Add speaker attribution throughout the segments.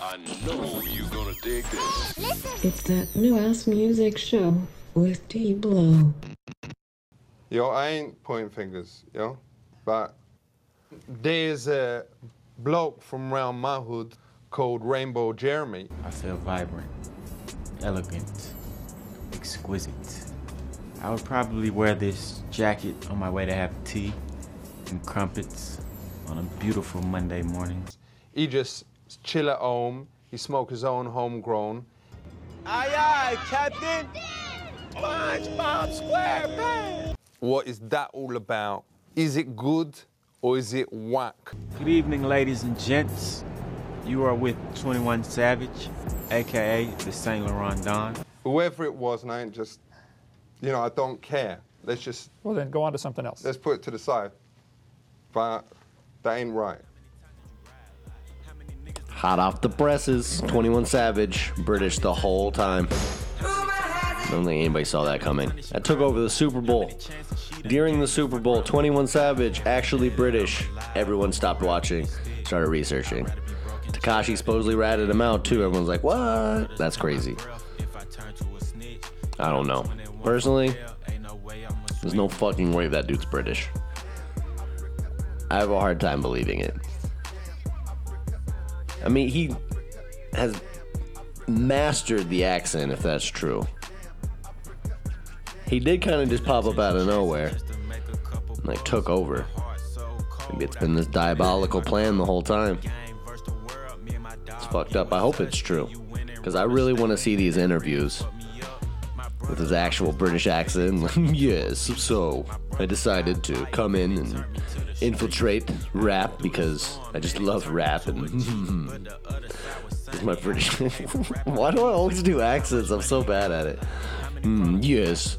Speaker 1: I know you gonna dig this.
Speaker 2: It's that new ass music show with D Blow.
Speaker 3: Yo, I ain't pointing fingers, yo. But there's a bloke from around my hood called Rainbow Jeremy.
Speaker 4: I feel vibrant, elegant, exquisite. I would probably wear this jacket on my way to have tea and crumpets on a beautiful Monday morning.
Speaker 3: He just chill at home. He smoke his own homegrown.
Speaker 5: Aye, aye, Captain. SpongeBob SquarePants.
Speaker 3: What is that all about? Is it good or is it whack?
Speaker 4: Good evening, ladies and gents. You are with 21 Savage, aka the Saint Laurent Don.
Speaker 3: Whoever it was, and I ain't just, you know, I don't care. Let's just,
Speaker 6: Well, then go on to something else.
Speaker 3: let's put it to the side. But that ain't right.
Speaker 7: Hot off the presses, 21 Savage, British the whole time. I don't think anybody saw that coming. I took over the Super Bowl. During the Super Bowl, 21 Savage, actually British. Everyone stopped watching, started researching. Tekashi supposedly ratted him out too. Everyone's like, what? That's crazy. I don't know. Personally, there's no fucking way that dude's British. I have a hard time believing it. I mean, he has mastered the accent, if that's true. He did kind of just pop up out of nowhere, and, like took over. Maybe it's been this diabolical plan the whole time. It's fucked up. I hope it's true, because I really want to see these interviews with his actual British accent. yes, so I decided to come in and infiltrate rap because I just love rap and my British. Why do I always do accents? I'm so bad at it. Hmm, yes.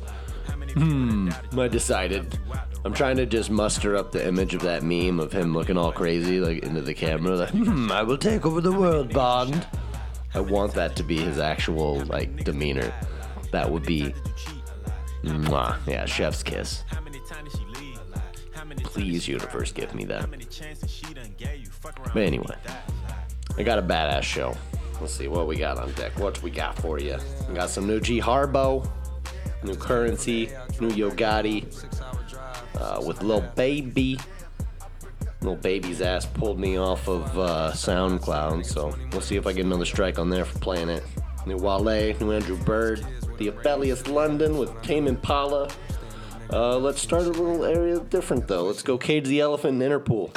Speaker 7: Hmm, I decided. I'm trying to just muster up the image of that meme of him looking all crazy, like into the camera, like, hmm, I will take over the world, Bond. I want that to be his actual, like, demeanor. That would be, mwah, yeah, chef's kiss. Please, universe, give me that. But anyway, I got a badass show. Let's see what we got on deck. What we got for you? We got some new G Harbo, new Curren$y, new Yo Gotti, uh, with Lil Baby. Lil Baby's ass pulled me off of uh, SoundCloud, so we'll see if I get another strike on there for playing it. New Wale, new Andrew Bird, Theophilus London with Tame Impala. Uh, let's start a little area different though. Let's go Cage the Elephant and Interpol.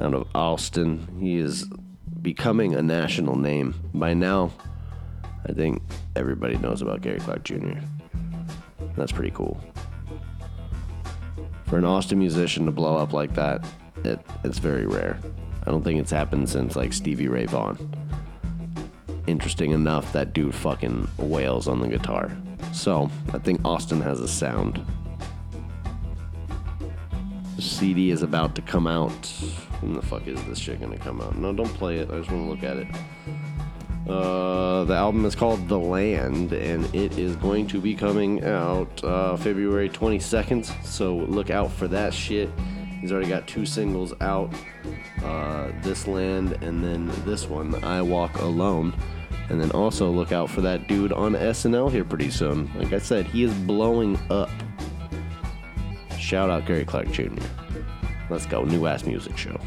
Speaker 7: Out of Austin. He is becoming a national name. By now, I think everybody knows about Gary Clark Jr. That's pretty cool. For an Austin musician to blow up like that, it, it's very rare. I don't think it's happened since like Stevie Ray Vaughan. Interesting enough, that dude fucking wails on the guitar. So, I think Austin has a sound. CD is about to come out. When the fuck is this shit gonna come out? No, don't play it. I just want to look at it. Uh, the album is called The Land, and it is going to be coming out uh, February 22nd. So look out for that shit. He's already got two singles out uh, This Land, and then this one, I Walk Alone. And then also look out for that dude on SNL here pretty soon. Like I said, he is blowing up. Shout out Gary Clark Jr. Let's go, new ass music show.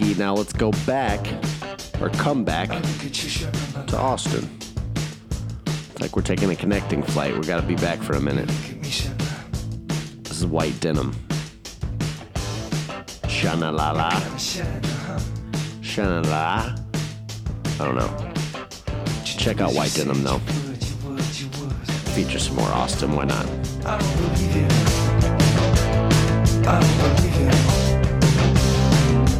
Speaker 7: Now let's go back, or come back, to Austin. It's like we're taking a connecting flight. We got to be back for a minute. This is White Denim. Shana la la. Shana la. I don't know. Check out White Denim though. Feature some more Austin. Why not?
Speaker 8: I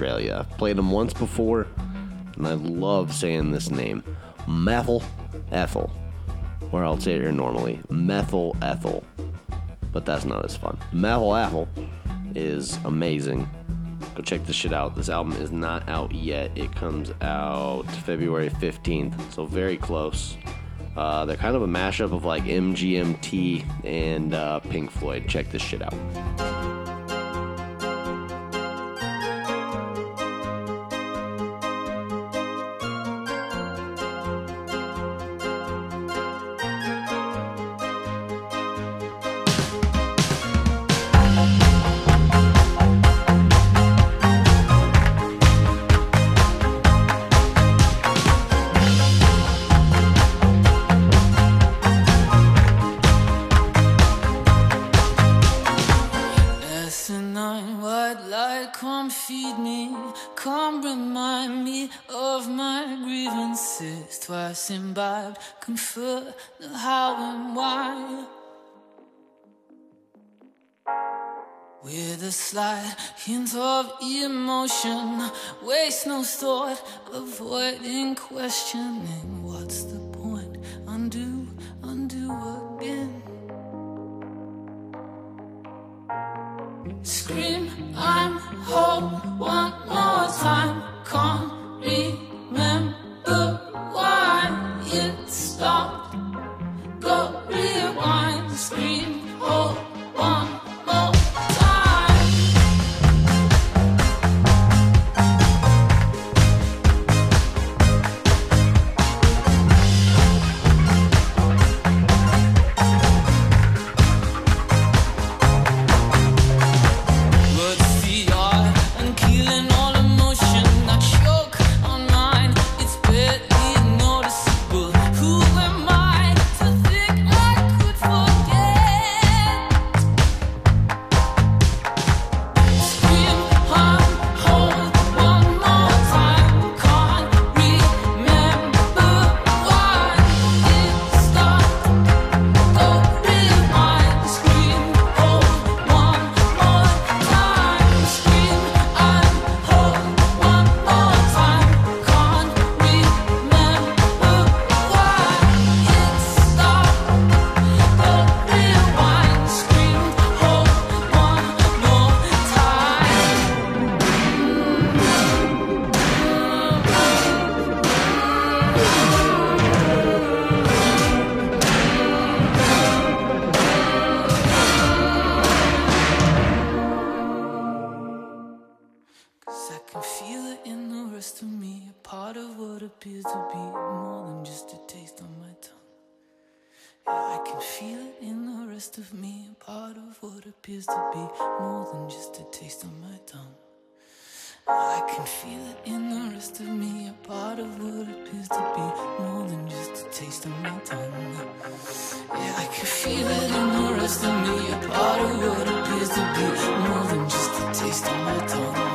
Speaker 7: Australia. I've played them once before, and I love saying this name, Methyl Ethel. Or I'll say it here normally, Methyl Ethel. But that's not as fun. Methyl Ethel is amazing. Go check this shit out. This album is not out yet. It comes out February 15th, so very close. Uh, they're kind of a mashup of like MGMT and uh, Pink Floyd. Check this shit out.
Speaker 9: Grievances. Twice imbibed, confer the how and why. With a slight hint of emotion, waste no thought, avoiding questioning. What's the point? Undo, undo again. Scream, I'm whole one more time. Appears to be more than just a taste on my tongue. I can feel it in the rest of me, a part of what appears to be more than just a taste on my tongue. Yeah, I can feel it in the rest of me, a part of what appears to be more than just a taste on my tongue.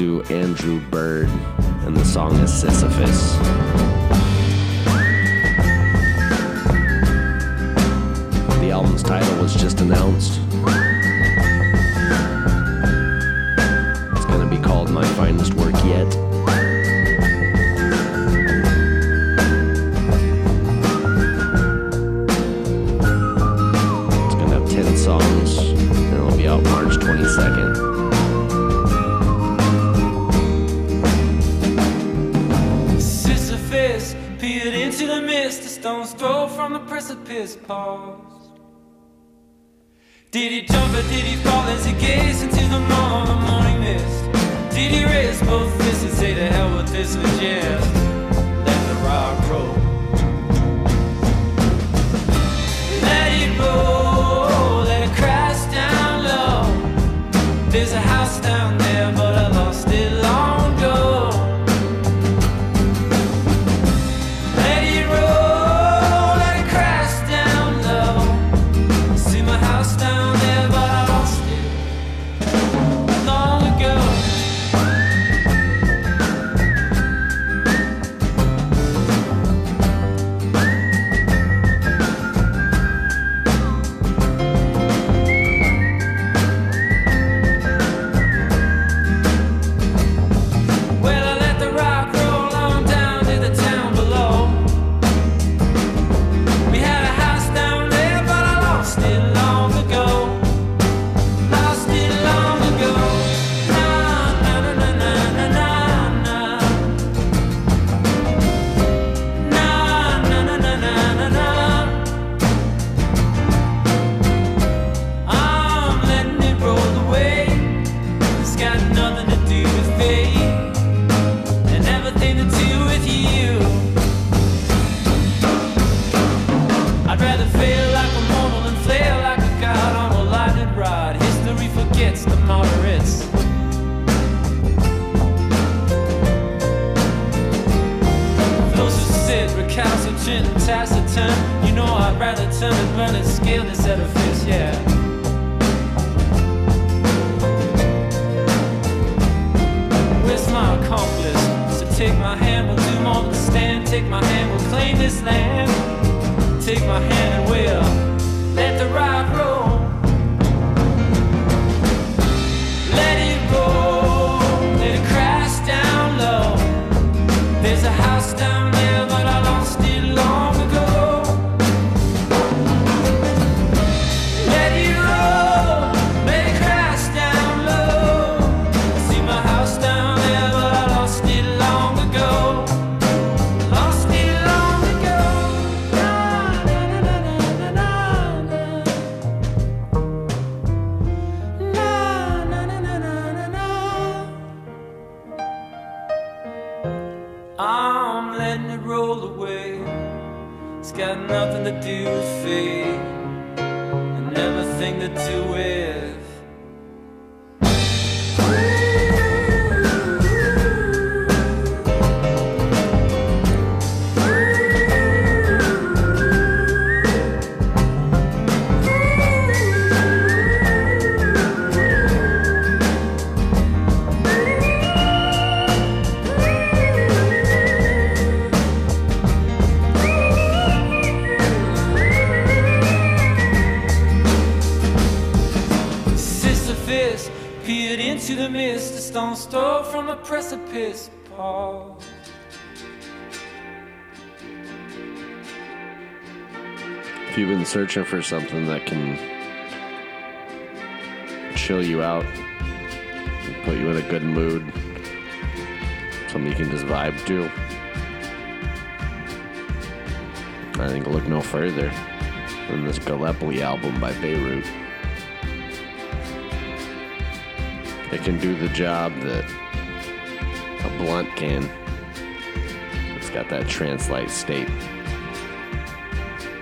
Speaker 10: Andrew Bird, and the song is Sisyphus.
Speaker 11: Precipice.
Speaker 10: Pause.
Speaker 12: If you've been searching for something that can chill you out, put you in a good mood, something you can just vibe to, I think look no further than this Gallipoli album by Beirut. It can do the job that blunt can. It's got that trance-like state.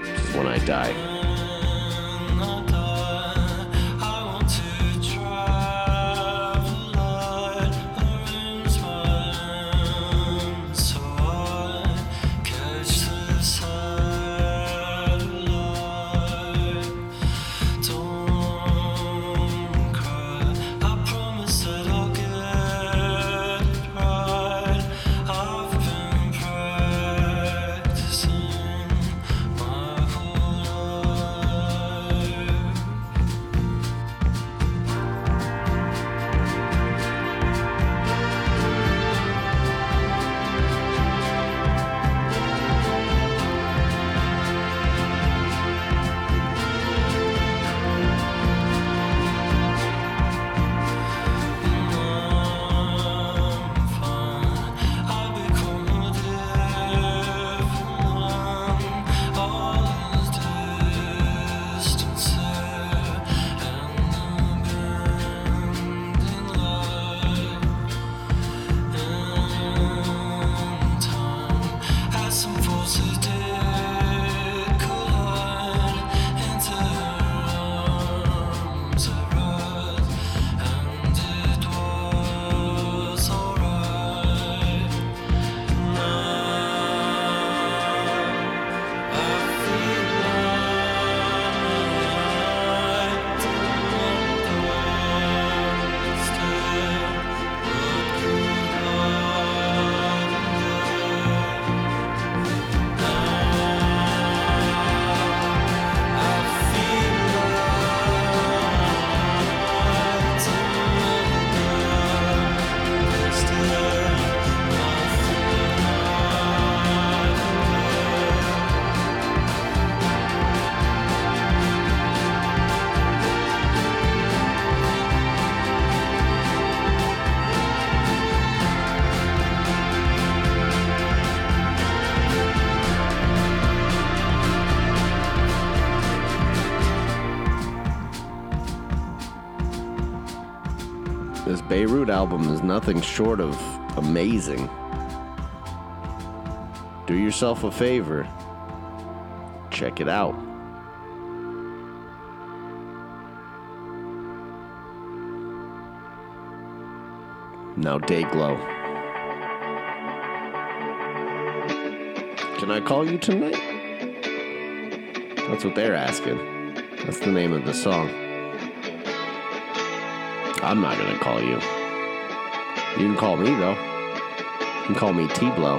Speaker 12: Just when I die. Album is nothing short of amazing. Do yourself a favor. Check it out. Now, Dayglow. Can I call you tonight? That's what they're asking. That's the name of the song. I'm not gonna call you. You can call me though. You can call me T Blow.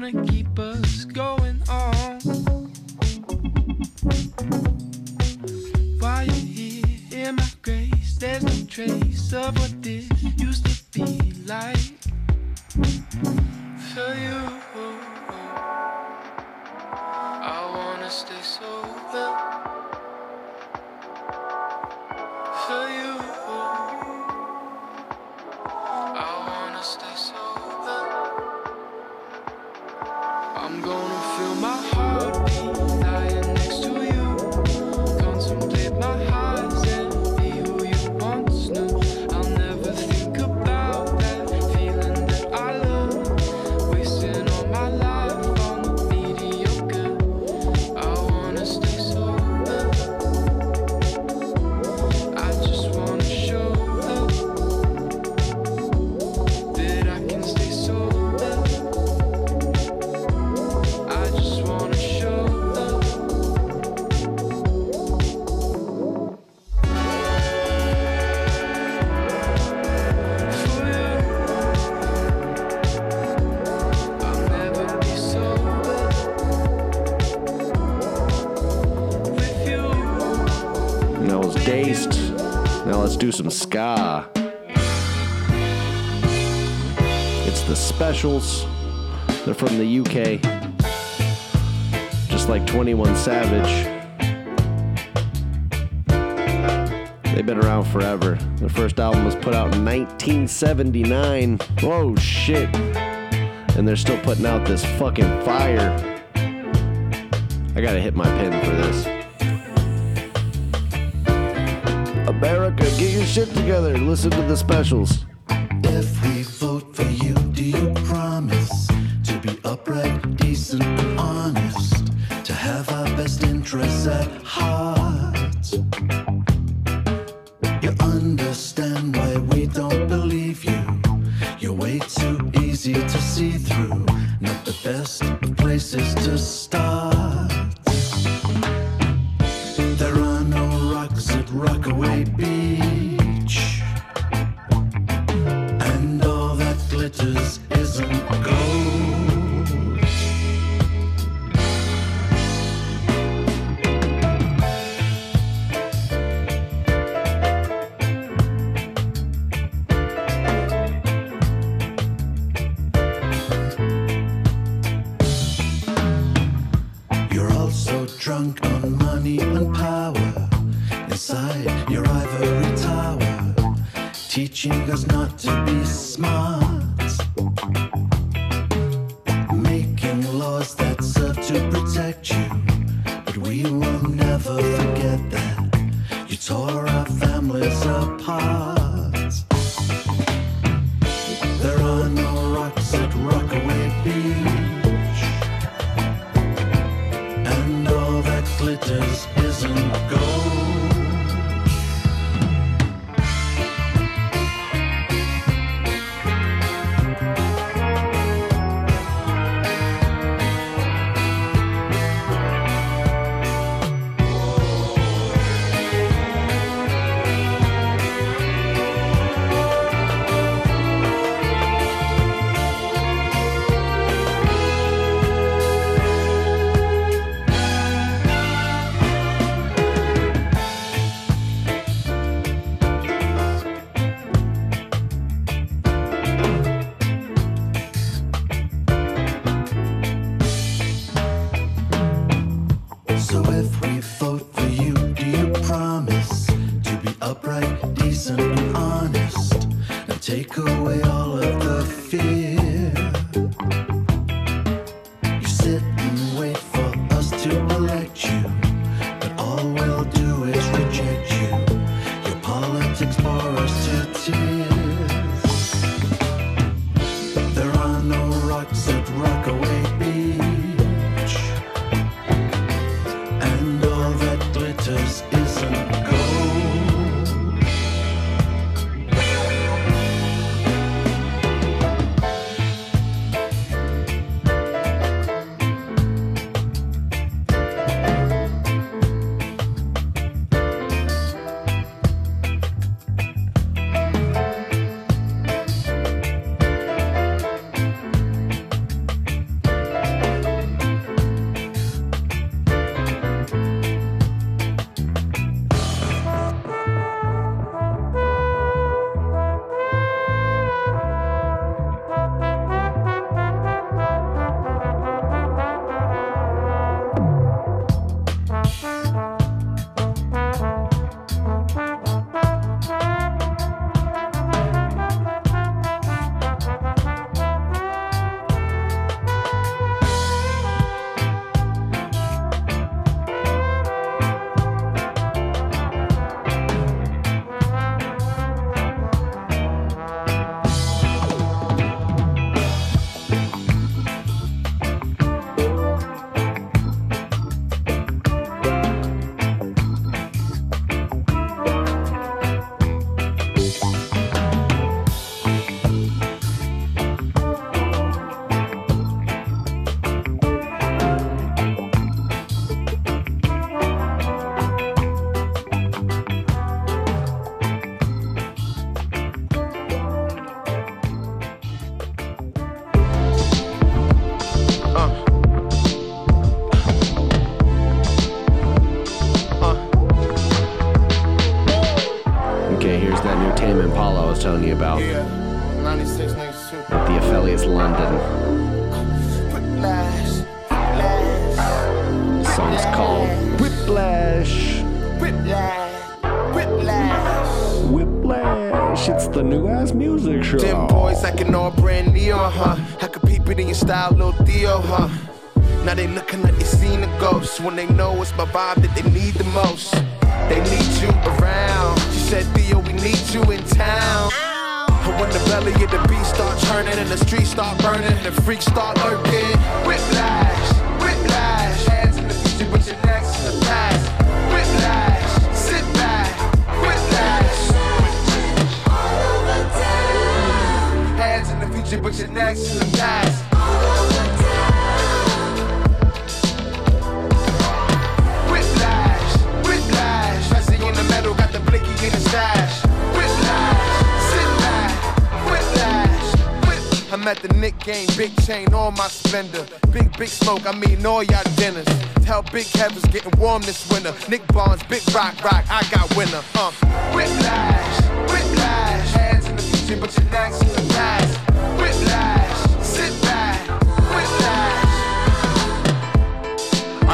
Speaker 13: gonna keep us going on. While you're here in my grace, there's no trace of what this used to be like. For you.
Speaker 14: do some ska. It's the specials. They're from the UK. Just like 21 Savage. They've been around forever. Their first album was put out in 1979. Whoa, shit. And they're still putting out this fucking fire. I gotta hit my pin for this. your shit together. Listen to the specials.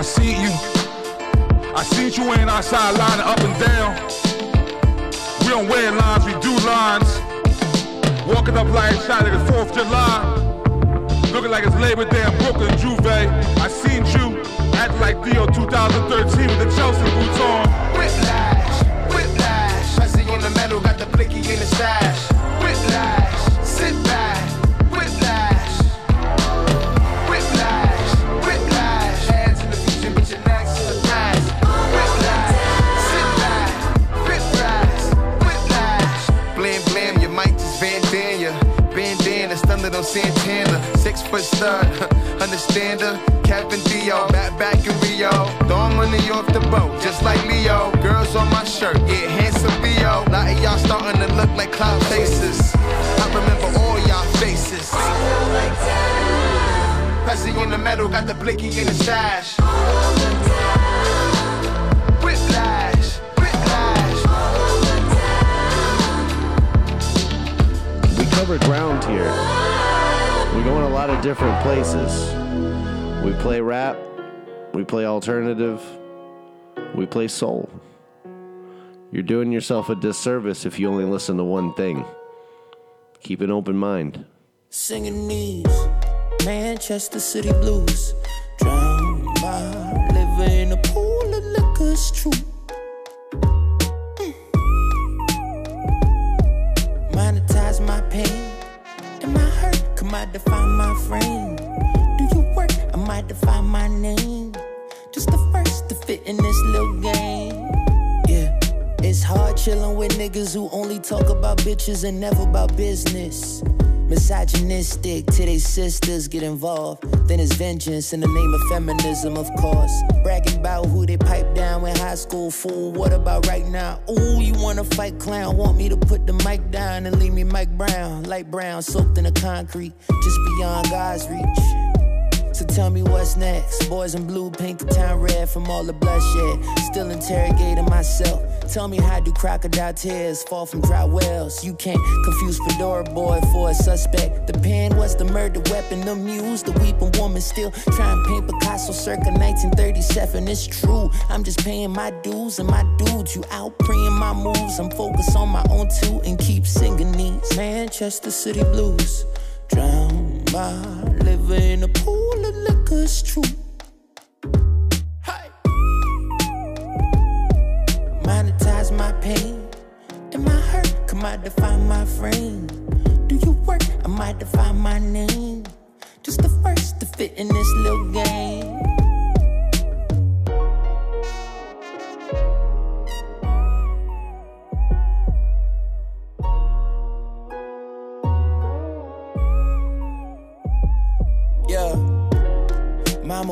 Speaker 15: See
Speaker 16: you. I seen you in outside lining up and down. We don't wear lines, we do lines. Walking up like shot like it's 4th July. Looking like it's Labor Day in Brooklyn, Juve. I seen you act like Theo 2013 with the Chelsea boots on.
Speaker 15: Whiplash, whiplash. I see in the metal, got the blicky in the stash. Santana. Six foot stud, understander. Kevin Dio, back back in Rio. Throwing money off the boat, just like Leo. Girls on my shirt, yeah, handsome Theo. Lot of y'all starting to look like cloud faces. I remember all y'all faces. Pressy in the metal, got the blicky in the whiplash.
Speaker 7: We cover ground here. We go in a lot of different places. We play rap, we play alternative, we play soul. You're doing yourself a disservice if you only listen to one thing. Keep an open mind.
Speaker 17: Singing these Manchester City blues. Drown by living in a pool of liquor, it's hurt. Come I define my frame. Do you work? I might define my name. Just the first to fit in this little game. It's hard chilling with niggas who only talk about bitches and never about business. Misogynistic to they sisters get involved. Then it's vengeance in the name of feminism, of course. Bragging about who they pipe down in high school, fool. What about right now? Ooh, you wanna fight clown? Want me to put the mic down and leave me Mike Brown, light brown, soaked in the concrete, just beyond God's reach. Tell me what's next. Boys in blue paint the town red from all the bloodshed. Still interrogating myself. Tell me how do crocodile tears fall from dry wells? You can't confuse Fedora boy for a suspect. The pen was the murder weapon, the muse, the weeping woman still trying to paint Picasso circa 1937. It's true. I'm just paying my dues and my dudes. You out preying my moves. I'm focused on my own too and keep singing these Manchester City blues. Drown my living in a of true. Monetize my pain and my hurt. Come I define my frame. Do you work? I might define my name. Just the first to fit in this little game.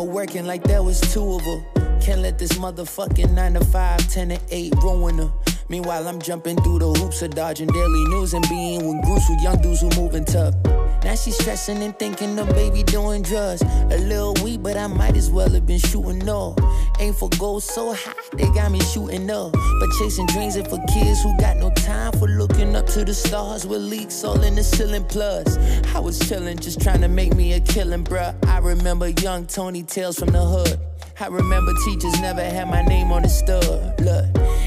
Speaker 17: Working like there was two of her. Can't let this motherfucking 9 to 5, 10 to 8 ruin her. Meanwhile, I'm jumping through the hoops of dodging daily news and being with groups with young dudes who moving tough. Now she's stressing and thinking the baby doing drugs. A little weak, but I might as well have been shooting up. Aim for goals so high, they got me shooting up. But chasing dreams are for kids who got no time for looking up to the stars with leaks all in the ceiling Plus, I was chillin', just trying to make me a killin', bruh. I remember young Tony Tales from the hood. I remember teachers never had my name on the stud. Look,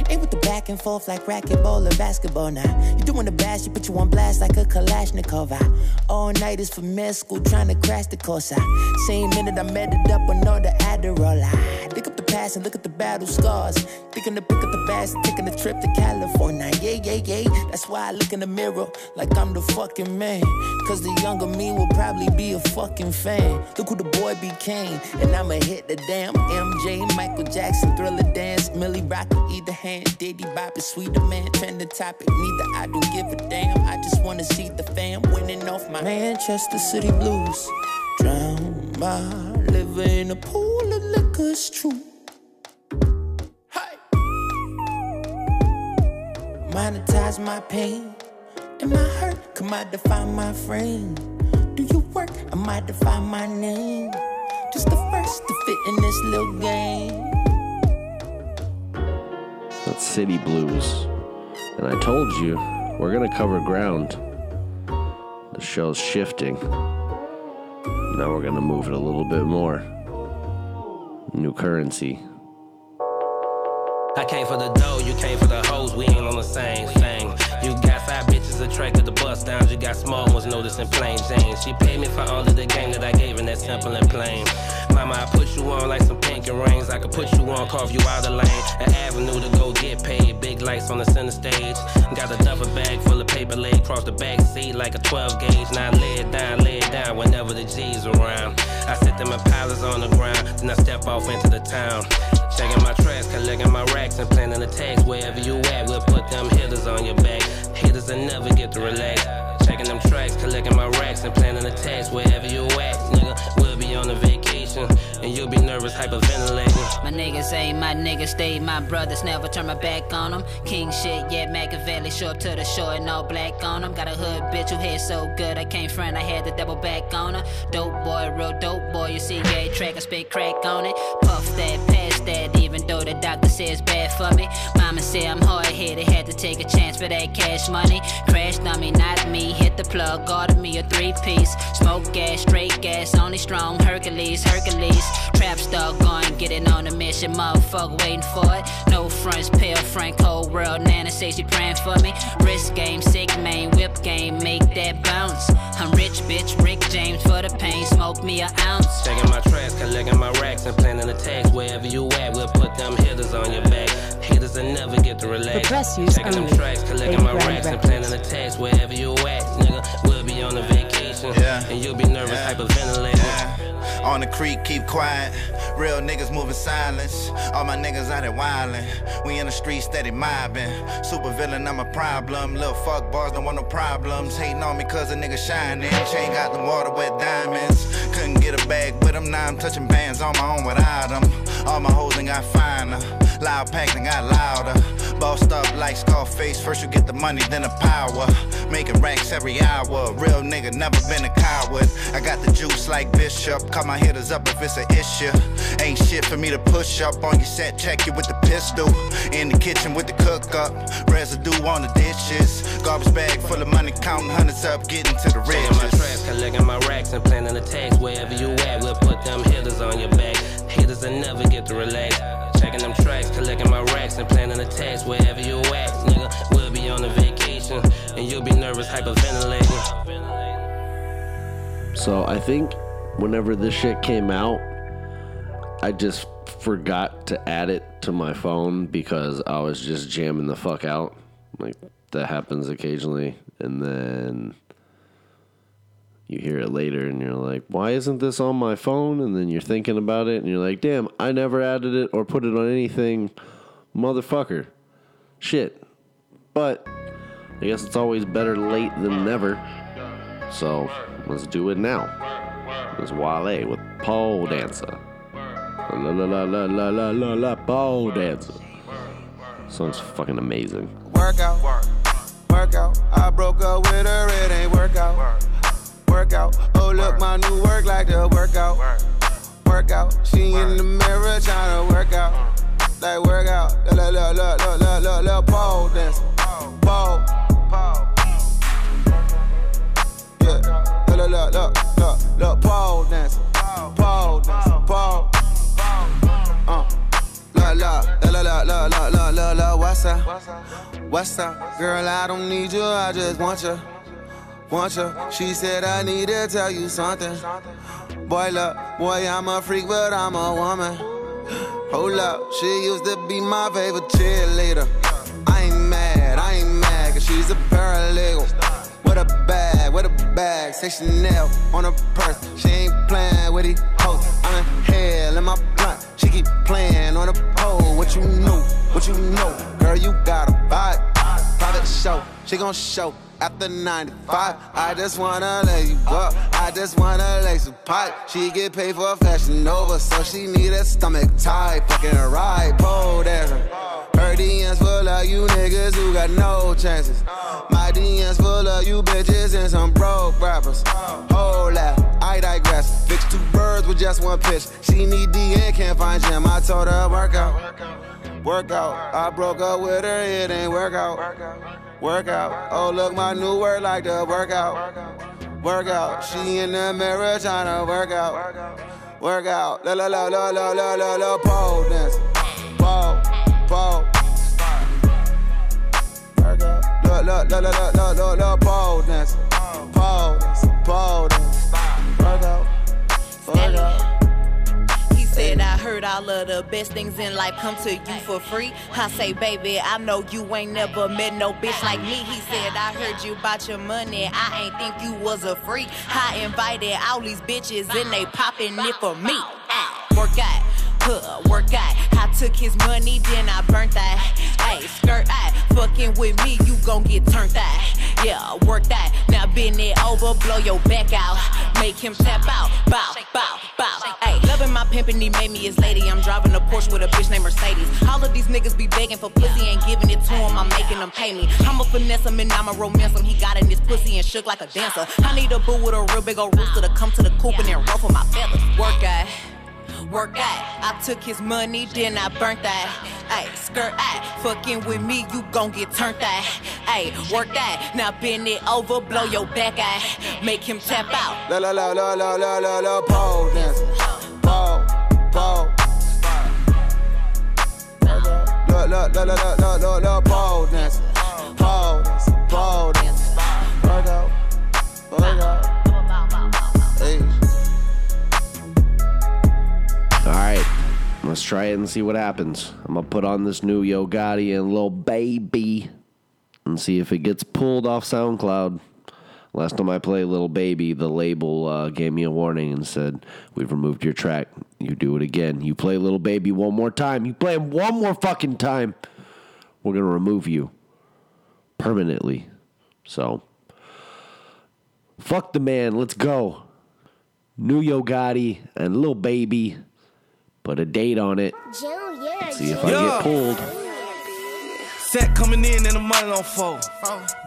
Speaker 17: ain't with the back and forth like racquetball or basketball now. You doing the bash, you put you on blast like a Kalashnikov. I all night is for med school, trying to crash the course. I same minute I met it up on all the Adderall. I past and look at the battle scars. Thinking to pick up the bags, taking a trip to California. Yeah, yeah, yeah. That's why I look in the mirror like I'm the fucking man. Cause the younger me will probably be a fucking fan. Look who the boy became, and I'ma hit the damn MJ, Michael Jackson, Thriller Dance, Milly Rock, either hand, Diddy Bop is sweeter man, trending topic. Neither I don't give a damn. I just wanna see the fam winning off my Manchester City blues. Drown my liver in a pool of liquor, it's true. Monetize my pain and my hurt. I define my frame. Do you work? I define my name. Just the first to fit in this little game.
Speaker 7: That's City Blues. And I told you, we're gonna cover ground. The show's shifting. Now we're gonna move it a little bit more. New Curren$y.
Speaker 18: I came for the dough, you came for the hoes, we ain't on the same thing. You got five bitches a track attracted to bust downs, you got small ones noticing plain Jane. She paid me for all of the game that I gave, and that's simple and plain. Mama, I put you on like some pink and rings. I could put you on, carve you out of lane. An avenue to go get paid. Big lights on the center stage. Got a duffel bag full of paper laid across the back seat like a 12 gauge. Now I lay it down, lay it down whenever the G's around. I sit them in pilots on the ground, then I step off into the town. Checking my tracks, collecting my racks, and planning tags. Wherever you at, we'll put them hitters on your back. Hitters that never get to relax. Checking them tracks, collecting my racks, and planning tags. Wherever you at, nigga, we'll be on a vacation. And you'll be nervous, hyperventilating.
Speaker 19: My niggas ain't my niggas, stay my brothers, never turn my back on them. King shit, yeah, Machiavelli, show up to the shore and all black on them. Got a hood bitch who hair so good, I can't front, I had to double back on her. Dope boy, real dope boy, you see every track, I spit crack on it. Puff that, pass that, the doctor says bad for me. Mama said I'm hard headed, had to take a chance for that cash money. Crashed on me, not me, hit the plug, ordered me a three piece. Smoke gas, straight gas, only strong, Hercules, Hercules. Trap star going, getting on a mission, motherfucker waiting for it. No fronts, pale Frank, whole world, Nana say she praying for me. Wrist game, sick main, whip game, make that bounce. I'm rich, bitch, Rick James for the pain, smoke me an ounce.
Speaker 18: Checking my tracks, collecting my racks, and planning tags. Wherever you at, we'll put them hitters on your back. That never get to relax.
Speaker 20: Press use
Speaker 18: Checking them tracks, collecting my racks, and planning tags. Wherever you at, nigga, we'll be on the vacation. And you'll be nervous, hyperventilating.
Speaker 21: On the creek, keep quiet. Real niggas moving silence. All my niggas out here wildin'. We in the street steady mobbing. Super villain, I'm a problem. Little fuck bars don't want no problems. Hating on me cause a nigga shining. Chain got them water wet diamonds. Couldn't get a bag with them. Now I'm touching bands on my own without them. All my hoes ain't got finer. Loud packs and got louder. Bossed up like Scarface. First you get the money, then the power. Making racks every hour. Real nigga, never been a coward. I got the juice like Bishop. Call my hitters up if it's an issue. Ain't shit for me to push up on your set. Check you with the pistol. In the kitchen with the cook up. Residue on the dishes. Garbage bag full of money, counting hundreds up, getting to the
Speaker 18: Checking my
Speaker 21: riches.
Speaker 18: tracks, collecting my racks, and planning the tags. Wherever you at, we'll put them hitters on your back. Hitters that never get to relax. Them tracks, collecting my racks, and planning tags. Wherever you at, nigga, we'll be on a vacation. And you'll be nervous, hyperventilating.
Speaker 7: So I think whenever this shit came out, I just forgot to add it to my phone because I was just jamming the fuck out. Like that happens occasionally. And then you hear it later and you're like, why isn't this on my phone? And then you're thinking about it and you're like, damn, I never added it or put it on anything. Motherfucker. Shit. But I guess it's always better late than never. So let's do it now. It's Wale with Pole Dancer. La la la la la la la la pole dancer. Song's fucking amazing.
Speaker 15: Workout, workout. I broke up with her, it ain't workout workout. Oh, look, my new work like the workout. Workout. She in the mirror trying to work out. Like workout. Look, look, look, look, look, look, look, pole dance. Pole. Yeah. Look, look, look, look, look, look, pole dance. Pole dance. Pole. Uh. La la la la la la la la la. What's up? What's up? Girl, I don't need you. I just want you. Want you. She said, I need to tell you something. Boy, look, boy, I'm a freak, but I'm a woman. Hold up, she used to be my favorite cheerleader. I ain't mad, I ain't mad, cause she's a paralegal. With a bag, with a bag, say Chanel on her purse. She ain't playing with these hoes. I'm in hell in my blunt. She keep playing on the pole. What you know, what you know, girl, you got a vibe. Private show, she gon' show after 95. I just wanna lay you up. I just wanna lay some pipe. She get paid for fashion over, so she need a stomach tight. Fucking ride, pole dancing. Her DMs full of you niggas who got no chances. My DMs full of you bitches and some broke rappers. Hold that, I digress. Fix two birds with just one pitch. She need D and can't find Jim. I told her work out. Work out. I broke up with her, it ain't work out. Work out. Oh, look, my new word like the workout. Work out. She in the mirror work out. Work out. La la la la la la la la pole dance. Pole, pole. Work out. La la la la la la la la pole dance. Pole, pole dance. Work out.
Speaker 20: Said, I heard all of the best things in life come to you for free. I say, baby, I know you ain't never met no bitch like me. He said, I heard you about your money. I ain't think you was a freak. I invited all these bitches and they popping it for me. Work out. Huh, work out. I took his money, then I burnt that. Hey, skirt I Fucking with me, you gon' get turned out. Yeah, work that. Now bend it over, blow your back out. Make him tap out. Bow, bow, bow. Hey, loving my pimpin', he made me his lady. I'm driving a Porsche with a bitch named Mercedes. All of these niggas be begging for pussy, ain't giving it to him. I'm making them pay me. I'ma finesse him and I'ma romance him. He got in his pussy and shook like a dancer. I need a boo with a real big old rooster to come to the coop and then ruffle my feathers. Work out. Work out. I took his money, then I burnt that. Ayy, skirt out. Fucking with me, you gon' get turned out. Ayy, work out. Now bend it over, blow your back out. Make him tap out.
Speaker 15: La la la la la la la la pole dance. Pole, pole. La la la la la la la la pole dance. Pole, pole dance. Work out,
Speaker 7: All right, let's try it and see what happens. I'm gonna put on this new Yo Gotti and Lil Baby and see if it gets pulled off SoundCloud. Last time I played Little Baby, the label uh, gave me a warning and said, "We've removed your track. You do it again. You play Little Baby one more time. You play him one more fucking time. We're gonna remove you permanently." So, fuck the man. Let's go. New Yo Gotti and Little Baby. Put a date on it. See if I get pulled.
Speaker 5: Set coming in and the money on fold.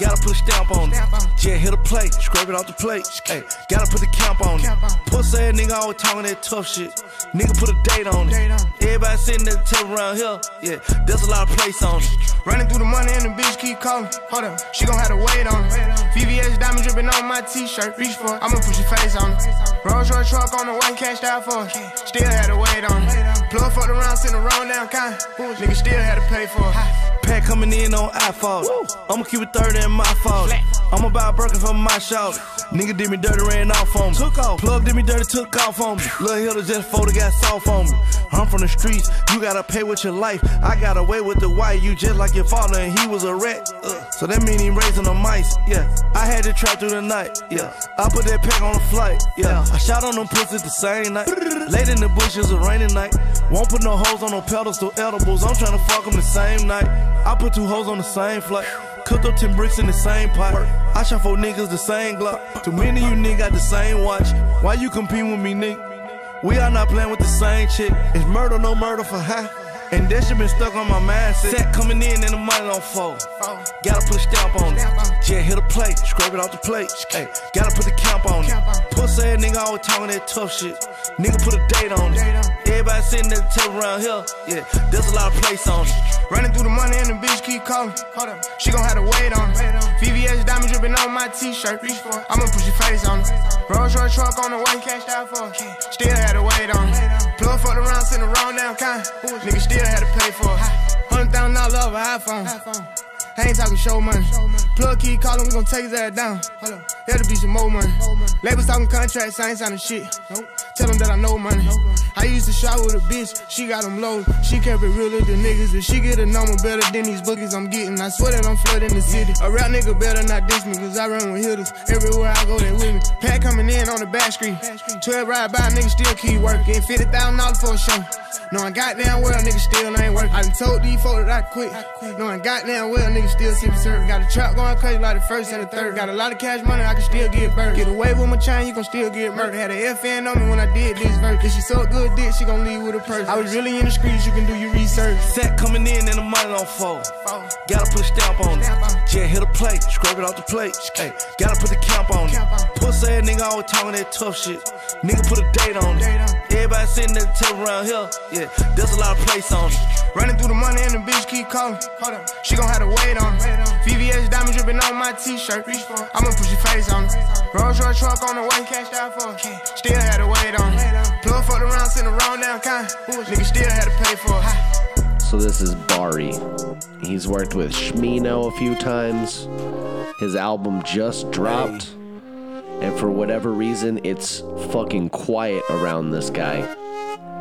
Speaker 5: Gotta put a stamp on it. Yeah, hit a plate, scrape it off the plate. Hey, gotta put the camp on it. Pussy ass nigga always talking that tough shit. Nigga put a date on it. Everybody sitting at the table around here. Yeah, there's a lot of place on it.
Speaker 22: Running through the money and the bitch keep calling. Hold up, she gon' have to wait on it. VVS diamond dripping on my t-shirt. Reach for it, I'ma put your face on it. Rolls Royce truck on the way, cashed out for it. Still had to wait on it. Plug fucked around, sent the wrong down kind. Nigga still had to pay for it.
Speaker 5: Pack coming in on iPhone. I'ma keep it 30 in my fault. I'ma buy a Birkin for my shout. Nigga did me dirty, ran off on me. Took off. Plug did me dirty, took off on me. Lil' Hilda just folded, got soft on me. I'm from the streets, you gotta pay with your life. I got away with the white, you just like your father, and he was a rat. Uh, so that mean he raising the mice, yeah. I had to trap through the night, yeah. I put that pack on the flight, yeah. I shot on them pussies the same night. Late in the bushes, a rainy night. Won't put no hoes on no pedestals, edibles. I'm tryna fuck them the same night. I put two hoes on the same flight. Cooked up 10 bricks in the same pot. I shot four niggas the same Glock. Too many you niggas got the same watch. Why you compete with me, nigga? We are not playing with the same chick. It's murder, no murder for high. And that shit been stuck on my mindset. Set coming in and the money on fold. Gotta put a stamp on it. Jet hit a plate, scrape it off the plate. Hey, gotta put the camp on it. Pussy ass nigga always talking that tough shit. Nigga put a date on it. Everybody sitting at the table around here. Yeah, there's a lot of place on it.
Speaker 22: Running through the money and the bitch keep calling. Hold up, she gon' have to wait on it. VVS diamond dripping on my t-shirt. Reach for it, I'ma put your face on it. Rolls Royce truck on the way, cashed out for it. Still had to wait on it. Plug fucked around, sent the wrong down kind. Nigga still had to pay for it. Hundred thousand dollar over iPhone. I ain't talking show money. Plug key, call him, we gon' take his ass down. Hold up, here to be some more money. Labels talking contracts, I ain't signing shit. Tell them that I know money. I used to shop with a bitch, she got them low. She kept it realer than niggas. If she get a number better than these bookies I'm getting, I swear that I'm flooding the city. A rap nigga better not diss me, cause I run with hitters. Everywhere I go, they with me. Pat coming in on the back street. 12 ride by, niggas still keep working. $50,000 for a show. Knowing goddamn well niggas still ain't working. I done told these folks that I quit. Knowing goddamn well niggas still sipping syrup. Got a trap going crazy like the first and the third. Got a lot of cash money, I can still get burned. Get away with my chain, you gon' still get murdered. Had a FN on me when I did this verse. If she so good dick, she gon' leave with a purse. I was really in the streets, you can do your research.
Speaker 5: Set coming in and the money don't fold. Gotta put a stamp on it. Yeah, hit a plate, scrape it off the plate. Hey, gotta put the camp on it. Pussy ass nigga always talking that tough shit. Nigga put a date on it. Everybody sitting at the table around here. Yeah, there's a lot of place on it.
Speaker 22: Running through the money and the bitch keep calling. Hold up, she gon' have to wait on it. VVS diamond dripping on my t-shirt. I'ma push your face on it. Rolls Royce truck on the way, cashed out for it. Still had to wait on it. Plug fucked around, sent the wrong down kind. Nigga still had to pay for it.
Speaker 7: So this is Bari. He's worked with Shmino a few times. His album just dropped. And for whatever reason, it's fucking quiet around this guy.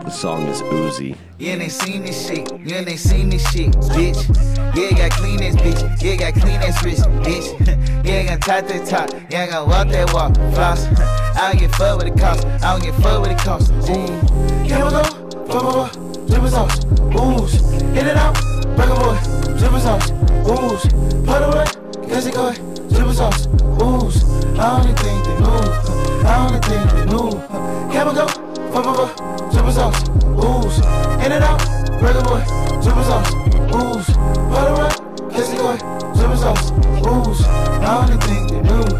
Speaker 7: The song is Uzi.
Speaker 23: Yeah, they seen this shit, Yeah, they seen this shit, bitch. Yeah, got clean as bitch, yeah, got clean as wrist, bitch. yeah, got top that top, yeah, got walk that walk, floss. I don't get fucked with the cost, I don't get fucked with the cost. Ooh, we go? Fuck, fuck, fuck, dribble sauce, ooze, hit it out, break a boy, dribble sauce, ooze, put away, guess it go, dribble sauce, ooze. I only think they move, I only think they move. We go? Fuck, fuck, fuck, dribble sauce, ooze, in and out, a boy, dribble sauce, ooze, away, guess it go, dribble sauce, ooze. I only think they move,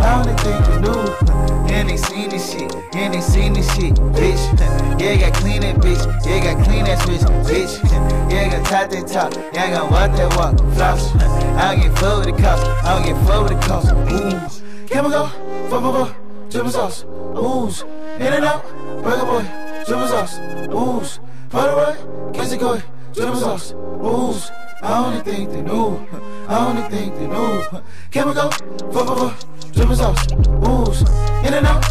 Speaker 23: I only think they move. Yeah, they seen this shit, yeah, they seen this shit, bitch. Yeah, got clean that bitch, yeah, got clean that wrist, bitch. Yeah, got top that top, yeah, got walk that walk, floss. I don't get fucked with the cost, I don't get fucked with the. Can we go? Fuck, fuck, fuck, dribble sauce, ooze, in and out, a boy, dribble sauce, ooze. Put away, guess it go, dribble sauce, ooze. I only think they knew, I only think they knew. Go? Fuck, fuck, fuck, dribble sauce, ooze. In and out, a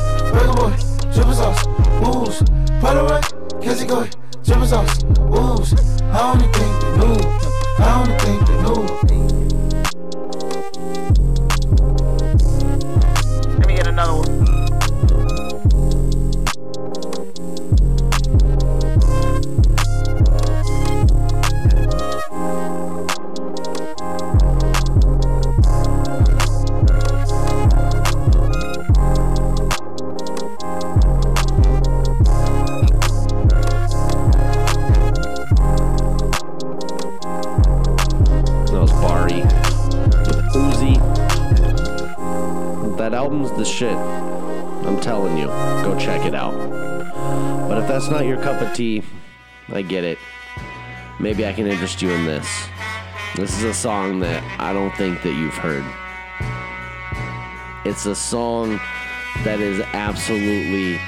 Speaker 23: boy, dribble sauce, ooze. Put away, guess it go, dribble sauce, ooze. I only think they knew, I only think they knew.
Speaker 24: Let me get another one.
Speaker 7: Album's the shit. I'm telling you, go check it out. But if that's not your cup of tea, I get it. Maybe I can interest you in this. This is a song that I don't think that you've heard. It's a song that is absolutely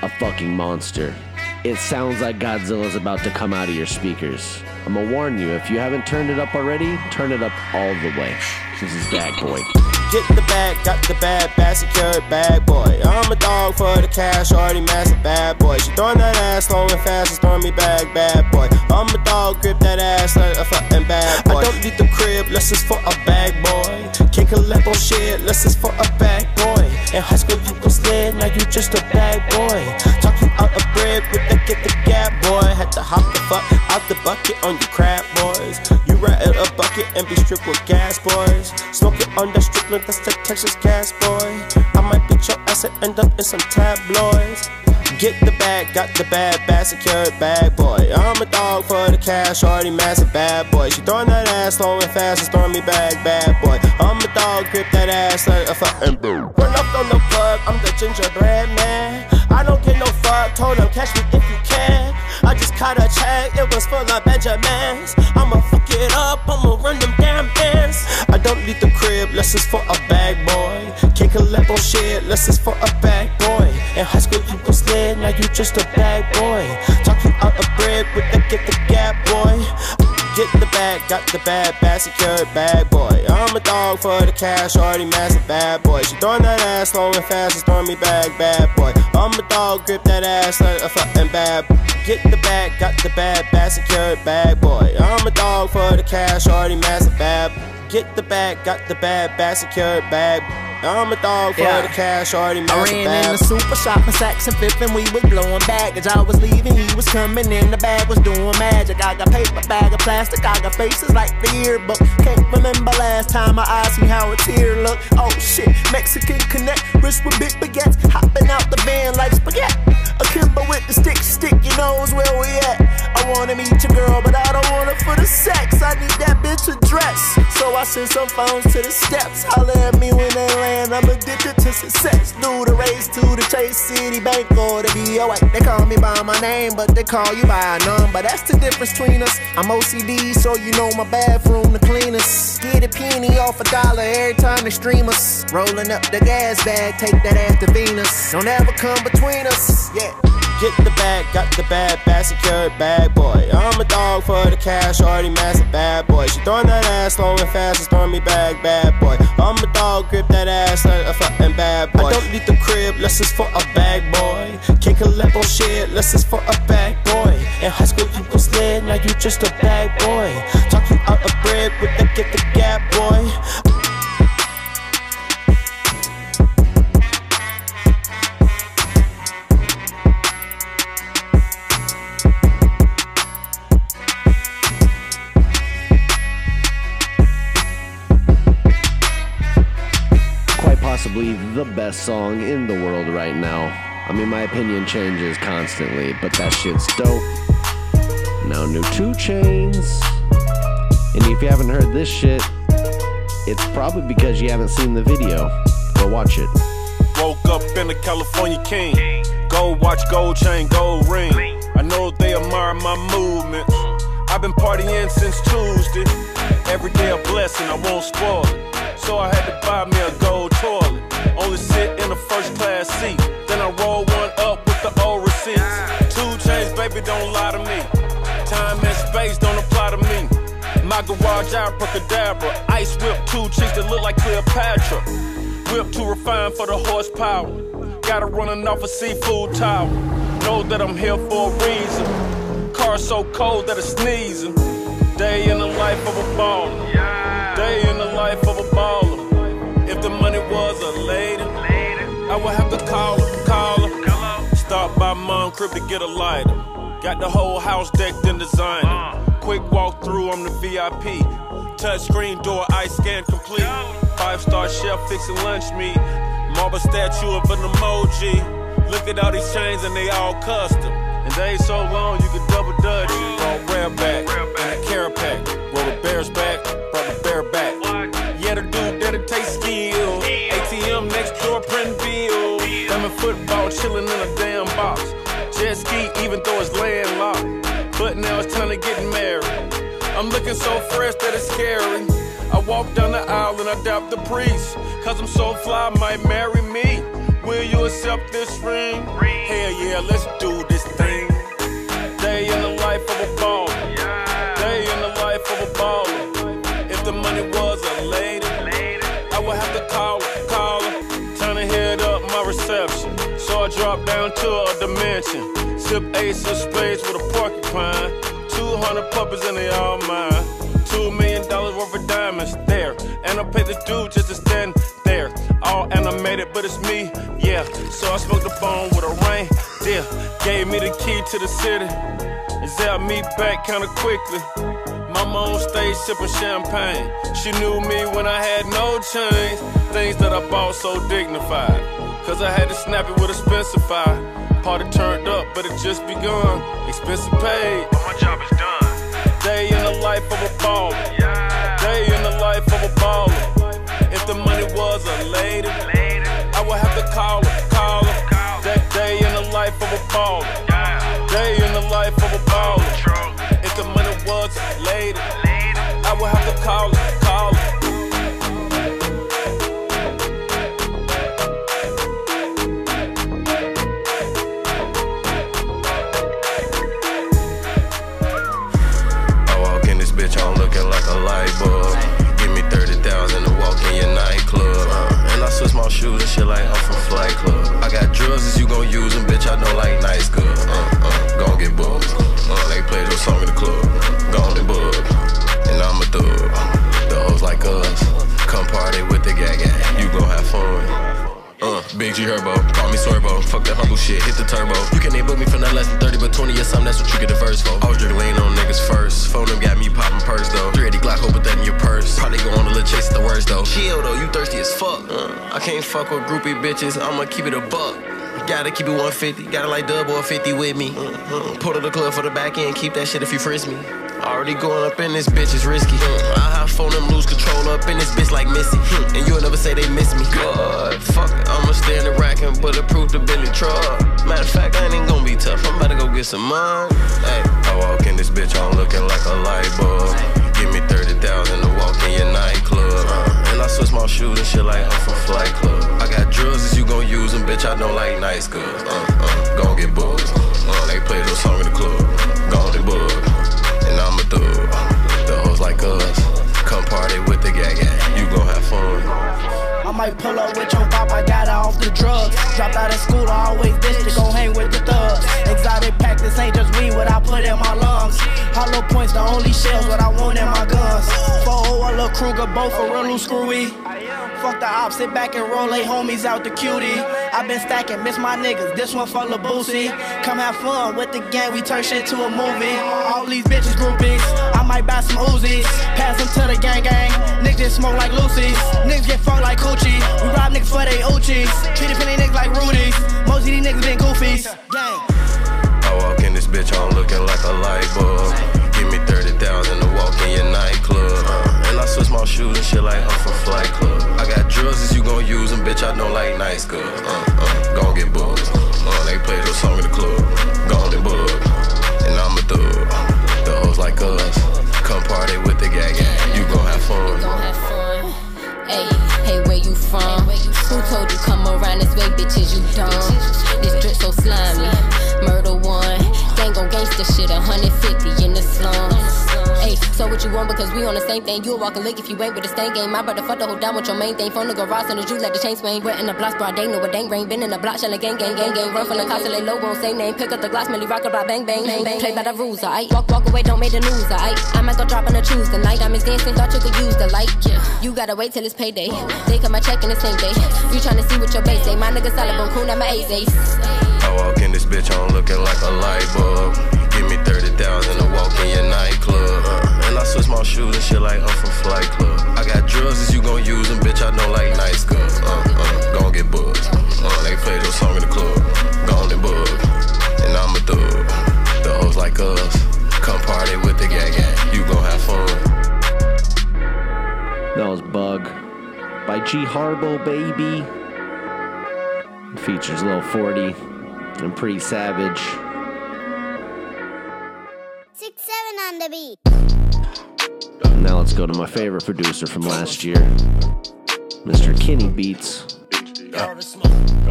Speaker 7: a fucking monster. It sounds like Godzilla's about to come out of your speakers. I'm gonna warn you, if you haven't turned it up already, turn it up all the way. This is Bad Boy.
Speaker 25: Get the bag, got the bad, bad secured bag boy. I'm a dog for the cash, already massive bad boy. She throwing that ass long and fast, and throwing me back, bad boy. I'm a dog, grip that ass like a fucking bad boy. I don't need the crib, less is for a bag boy. Can't collect on shit, less is for a bad boy. In high school you go slid, now you just a bad boy. Talking out a bread with the get the gap boy. Had to hop the fuck out the bucket on you crap boys. You ride in a bucket and be stripped with gas boys. Smoking on the Strickland, that's the Texas gas boy. I might beat your ass and end up in some tabloids. Get the bag, got the bad, bad secured bag boy. I'm a dog for the cash, already massive bad boy. She throwing that ass slow and fast and throwing me back, bad boy. I'm a dog, grip that ass like a fucking boom. Run up on the plug, I'm the gingerbread man. I don't get no fuck, told him catch me if you can. I just caught a check, it was full of Benjamins. I'ma fuck it up, I'ma run them damn bands. Don't need the crib, less is for a bag boy. Can't collect on shit, less is for a bag boy. In high school you was slid, now you just a bag boy. Talking out a bread with the get the gap boy. Get the bag, got the bad, bad secured bag boy. I'm a dog for the cash, already massive bad boy. She throwing that ass long and fast, and throwing me back, bad boy. I'm a dog, grip that ass like a fucking bad. Get the bag, got the bad, bad secured bag boy. I'm a dog for the cash, already massive bad. Get the bag, got the bag, bad secured bag. I'm a dog for
Speaker 26: Yeah.
Speaker 25: the cash, already
Speaker 26: I ran in the super shop Saks and Fifth and we was blowing baggage. I was leaving, he was coming in, the bag was doing magic. I got paper, bag of plastic, I got faces like the yearbook. Can't remember last time my eyes see how a tear look. Oh shit, Mexican connect, wrist with big baguettes, hopping out the van like spaghetti. A Kimber with the stick, stick your nose where we at. I wanna meet your girl, but I don't want her for the sex. I need that bitch to dress. So I send some phones to the steps. Holler at me when they land. I'm addicted to success. Do the race to the Chase Citibank or the BOA. They call me by my name, but they call you by a number. That's the difference between us. I'm OCD, so you know my bathroom the cleanest. Get a penny off a dollar every time they stream us. Rolling up the gas bag, take that ass to Venus. Don't ever come between us. Yeah.
Speaker 25: Get the bag, got the bad, bad secured bag boy. I'm a dog for the cash, already massive bad boy. She throwing that ass long and fast, and throwing me back, bad boy. I'm a dog, grip that ass like a fucking bad boy. I don't need the crib, less is for a bag boy. Can't collect on shit, less is for a bag boy. In high school you was lit, now you just a bag boy. Talk you out of bread with the get the gap boy.
Speaker 7: Possibly the best song in the world right now. I mean, my opinion changes constantly, but that shit's dope. Now, new 2 Chainz. And if you haven't heard this shit, it's probably because you haven't seen the video. Go watch it.
Speaker 27: Woke up in the California king. Gold watch, gold chain, gold ring. I know they admire my movement. I've been partying since Tuesday. Every day a blessing, I won't spoil it. So I had to buy me a gold toilet. Only sit in a first class seat. Then I roll one up with the old receipts. 2 Chainz, baby, don't lie to me. Time and space don't apply to me. My garage abracadabra. Ice whip, two chicks that look like Cleopatra. Whip too refined for the horsepower. Got her running off a seafood tower. Know that I'm here for a reason. Car so cold that it's sneezing. Day in the life of a baller. Day in the life of a baller. If the money was a lady, I would have to call her, call her. Stop by mom crib to get a lighter. Got the whole house decked in designer. Quick walk through, I'm the VIP. Touch screen door, ice scan complete. Five star chef fixing lunch meat. Marble statue of an emoji. Look at all these chains and they all custom. Ain't so long you can double dutch. All rare back and a carrot pack. Roll the bears back, brought the bear back. Yeah, the dude that'll take skill. ATM next door, print bill. Diamond football chilling in a damn box. Jet ski even though it's landlocked. But now it's time to get married. I'm looking so fresh that it's scary. I walk down the aisle and I doubt the priest. Cause I'm so fly, might marry me. Will you accept this ring? Hell yeah, let's do drop down to a dimension. Sip ace of spades with a porcupine. 200 puppies and they all mine. Two million dollars worth of diamonds there. And I pay the dude just to stand there. All animated, but it's me, yeah. So I smoked the bone with a rain, yeah. Gave me the key to the city. And zapped me back kinda quickly. Mama on stage sipping champagne. She knew me when I had no change. Things that I bought so dignified. Cause I had to snap it with a Spencify. Party turned up, but it just begun. Expensive paid, Herbo, call me Sorbo. Fuck that humble shit, hit the turbo. You can't book me for nothing less than 30, but 20 or something, that's what you get the first for. I was drinking lean on niggas first. Phone them got me popping purse though. 380 Glock, hope with that in your purse. Probably go on a little chase the worst though. Chill though, you thirsty as fuck. Uh, I can't fuck with groupie bitches, I'ma keep it a buck. Gotta keep it 150, gotta like dub or 50 with me. Uh, uh, pull to the club for the back end, keep that shit if you frisk me. Going up in this bitch is risky. Uh, I have phone them lose control up in this bitch like Missy. Hmm, And you'll never say they miss me. God, fuck it, I'ma stand the rack and bulletproof the Billy truck. Matter of fact, I ain't gonna be tough. I'm about to go get some money. Hey, I walk in this bitch, I'm looking like a light bulb. Give me 30,000 to walk in your nightclub. And I switch my shoes and shit like I'm from Flight Club. I got drugs, is you gon' use them, bitch? I don't like nice goods. Uh, uh, gon' get buzzed. Uh, they play those song in the club. Like us. Come party with the gang gang. You gon' have fun.
Speaker 24: I might pull up with your pop, I got off the drugs. Dropped out of school, I always bitch to go hang with the thugs. Exotic pack, this ain't just weed, what I put in my lungs. Hollow points, the only shells, what I want in my guns. Four oh, a little Kruger, both for real loose screwy. Fuck the ops, sit back and roll, lay homies out the cutie. i been stacking, miss my niggas, this one for Lil Boosie. Come have fun with the gang, we turn shit to a movie. All these bitches groupies, might buy some Uzis. Pass them to the gang gang, niggas just smoke like Lucy's. Niggas get fucked like Coochie, we rob niggas for they Uchis. Treat penny niggas like Rudy's, most of these niggas been goofies. Gang.
Speaker 27: I walk in this bitch, I'm looking like a light bulb. Give me 30,000 to walk in your nightclub. And I switch my shoes and shit like I'm Flight Club. I got drugs, is you gon' use them, bitch? I don't like nice goods. Uh, uh, gon' get buzzed. Uh, they play those song in the club. And bug. And I'm a thug. Like us. Come party with the gang gang. You gon' have fun.
Speaker 28: Hey, hey, where you from? Who told you come around this way, bitches? You dumb. This drip so slimy. Murder one. Gang on gangsta shit, 150 in the slums. Hey, so what you want? Because we on the same thing. You a walk a lick if you ain't with the same game. My brother fuck the whole down with your main thing. Phone the garage on the juice, let the chain swing. Wet in the blocks, broad day, know what dang rain. Been in the block, shelling gang, gang, gang, gang. Run from the cops, lay low, won't say name. Pick up the glass, Milly Rock about bang, bang, bang, bang. Play by the rules, alright? Walk, walk away, don't make the news, alright? I might go drop on the choose tonight. I'm dancing, thought you could use the light. Yeah. You gotta wait till it's payday. They come my check in the same day. You tryna see what your base say. My nigga solid bone, cool, at my ace.
Speaker 27: I walk in this bitch, I'm looking like a light bulb. 30,000 to walk in your nightclub. And I switch my shoes and shit like I'm from Flight Club. I got drugs, is you gon' use them, bitch? I don't like nice goods. Uh, uh, gon' get buzzed. Uh, they play those song in the club. Gone and bug. And I'm a thug. The hoes like us. Come party with the gang gang. You gon' have fun.
Speaker 7: That was Bug by G Herbo, baby. It features Lil 40 and Pretty Savage.
Speaker 29: On the beat.
Speaker 7: Now let's go to my favorite producer from last year, Mr. Kenny Beats.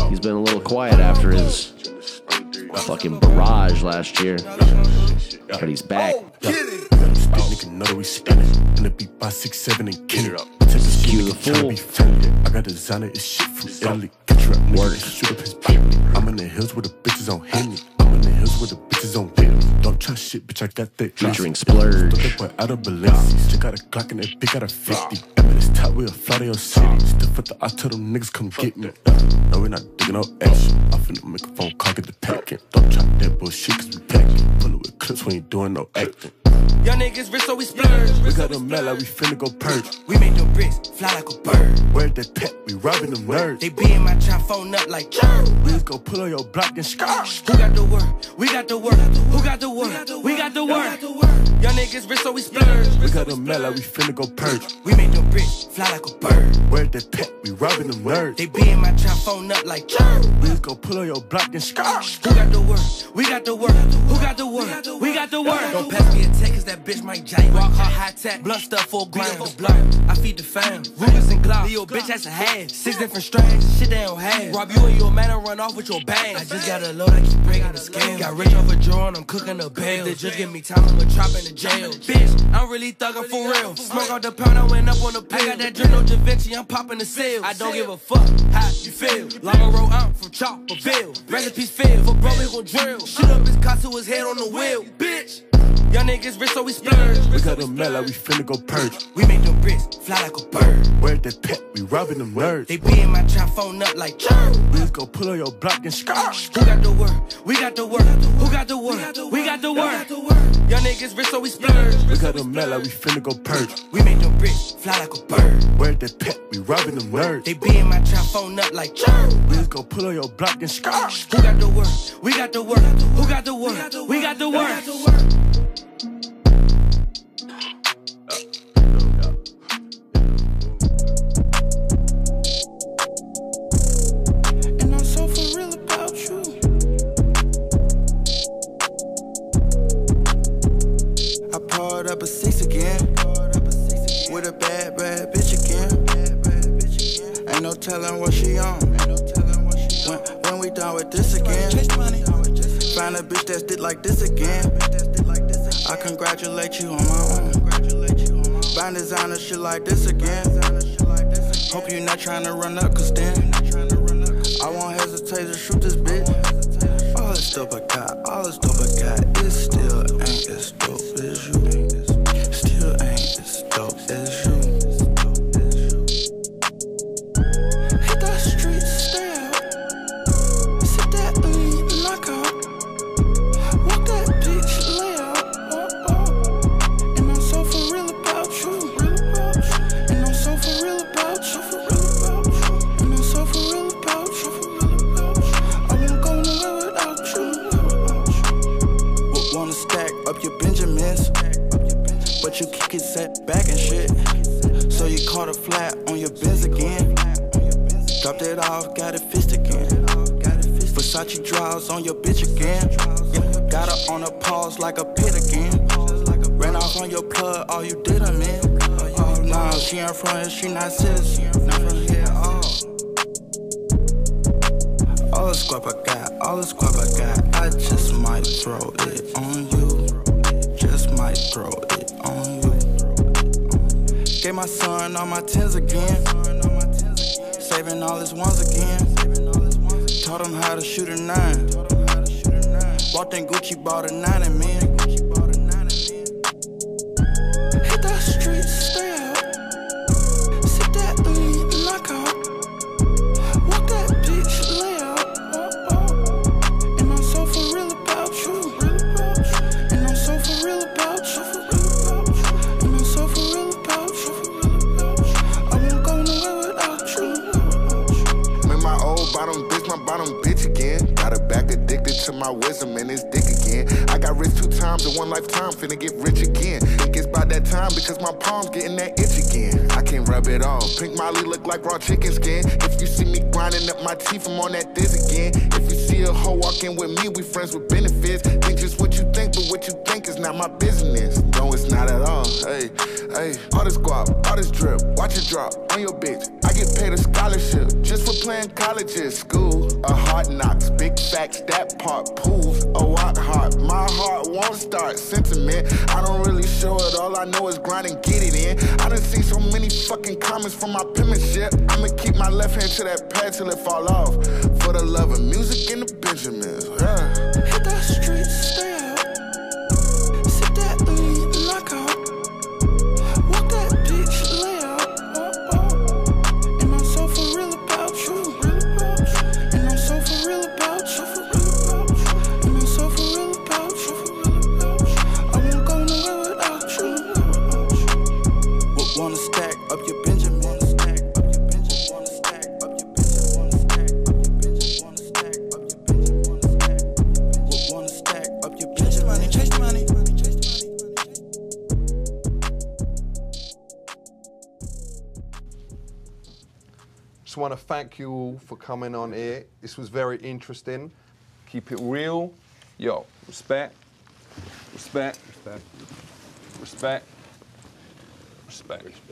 Speaker 7: He's been a little quiet after his fucking barrage last year, but he's back.
Speaker 26: I'm in the hills with the bitches on Henny. Hills with the bitches on Bill. Don't try shit, bitch, I got that.
Speaker 7: Featuring. Splurge.
Speaker 26: That boy out of Balenci's. Check out a Glock and that bitch got a 50. I'm top, we a fly to your city. Stiff at the, I tell them niggas come get me. Uh, no, we not digging no action. I finna make a phone call, get the packing. Don't try that bullshit, cause we packing. Pull it with clips, we ain't doing no acting.
Speaker 5: Young niggas rich, so we splurge.
Speaker 26: We got them mad like we finna go purge.
Speaker 5: We make them bricks fly like a bird.
Speaker 26: Where's that pet? We robbing them nerds.
Speaker 5: They be in my trap phone up like churn.
Speaker 26: We just go pull on your block and scar.
Speaker 5: Who got the work? We got the work. Who got the work? We got the work. Young niggas rich, so we splurge.
Speaker 26: We got them mad like we finna go purge.
Speaker 5: We make them bricks fly like a bird.
Speaker 26: Where's that pet? We robbing them nerds.
Speaker 5: They be in my trap phone up like churn.
Speaker 26: We just go pull on your block and scar.
Speaker 5: Uh, who got the work? We got the work. Who got the work? We got the work. Don't pass me a tech, cause that bitch might jam. Walk hard, high tech, blunt stuff full gram. The I feed the fam. Rubens and Glock. Leo, bitch, has a half. Six different strands, shit they don't have. Rob you and your man and run off with your bang. I just got a load, I keep breaking the scale. Got rich off a draw and I'm cooking a bail. They just give me time, I'ma trap in the jail. Bitch, I'm really thugging for real. Smoke out the pound, I went up on the pill. Got that Da Vinci, I'm popping the seal. I don't give a fuck how you feel. Long road out from Chopperville. Recipes filled for bro, we gon' drill. Shoot up his car to his head on the wheel. Bitch, young niggas rich, so we splurge.
Speaker 26: We got them mad like we finna go purge.
Speaker 5: We make them bricks fly like a bird.
Speaker 26: Where's that pet? We robbing them nerds.
Speaker 5: They be in my trap phone up like churn.
Speaker 26: We just go pull on your block and scar.
Speaker 5: Who got the work? We got the work. Who got the work? We got the work. Young niggas rich, so we splurge.
Speaker 26: We got them mad like we finna go purge.
Speaker 5: We make them bricks fly like a bird.
Speaker 26: Where's that pet? We robbing them nerds.
Speaker 5: They be in my trap phone up like churn.
Speaker 26: We just go pull on your block and scar.
Speaker 5: Who got the work? We got the work. Who got the work? We got the work.
Speaker 30: Telling what she on. When, when we done with this again. Find a bitch that's did like this again. I congratulate you on my own. Find designer shit like this again. Hope you're not trying to run up, cause then I won't hesitate to shoot this bitch. All this dope I got, all this dope I got, it still ain't as dope as you. Versace draws on your bitch again. Yeah, got her on a pause like a pit again. Ran off on your plug, all you did, I'm in. Oh, nah, she ain't from here, she not citizen. All the squap I got, all the squap I got, I just might throw it on you. Just might throw it on you. Gave my son all my tens again. Saving all his ones again. Taught him how to shoot a nine. Walked in Gucci, bought a nine and man.
Speaker 31: Times in one lifetime, finna get rich again. It gets by that time because my palms getting that itch again. I can't rub it off. Pink Molly look like raw chicken skin. If you see me grinding up my teeth, I'm on that this again. If you see a hoe walk in with me, we friends with benefits. Think just what you think, but what you think is not my business. No, it's not at all. Hey, hey, all this guap, all this drip, watch it drop on your bitch. I get paid a scholarship just playing colleges. School, a hard knocks, big facts, that part, pools, a walk heart. My heart won't start sentiment. I don't really show it, all I know is grind and get it in. I done seen so many fucking comments from my penmanship. I'ma keep my left hand to that pad till it fall off. For the love of music and the Benjamins. Yeah.
Speaker 32: You all for coming on here. This was very interesting. Keep it real. Yo, respect. Respect. Respect.
Speaker 3: Respect. Respect.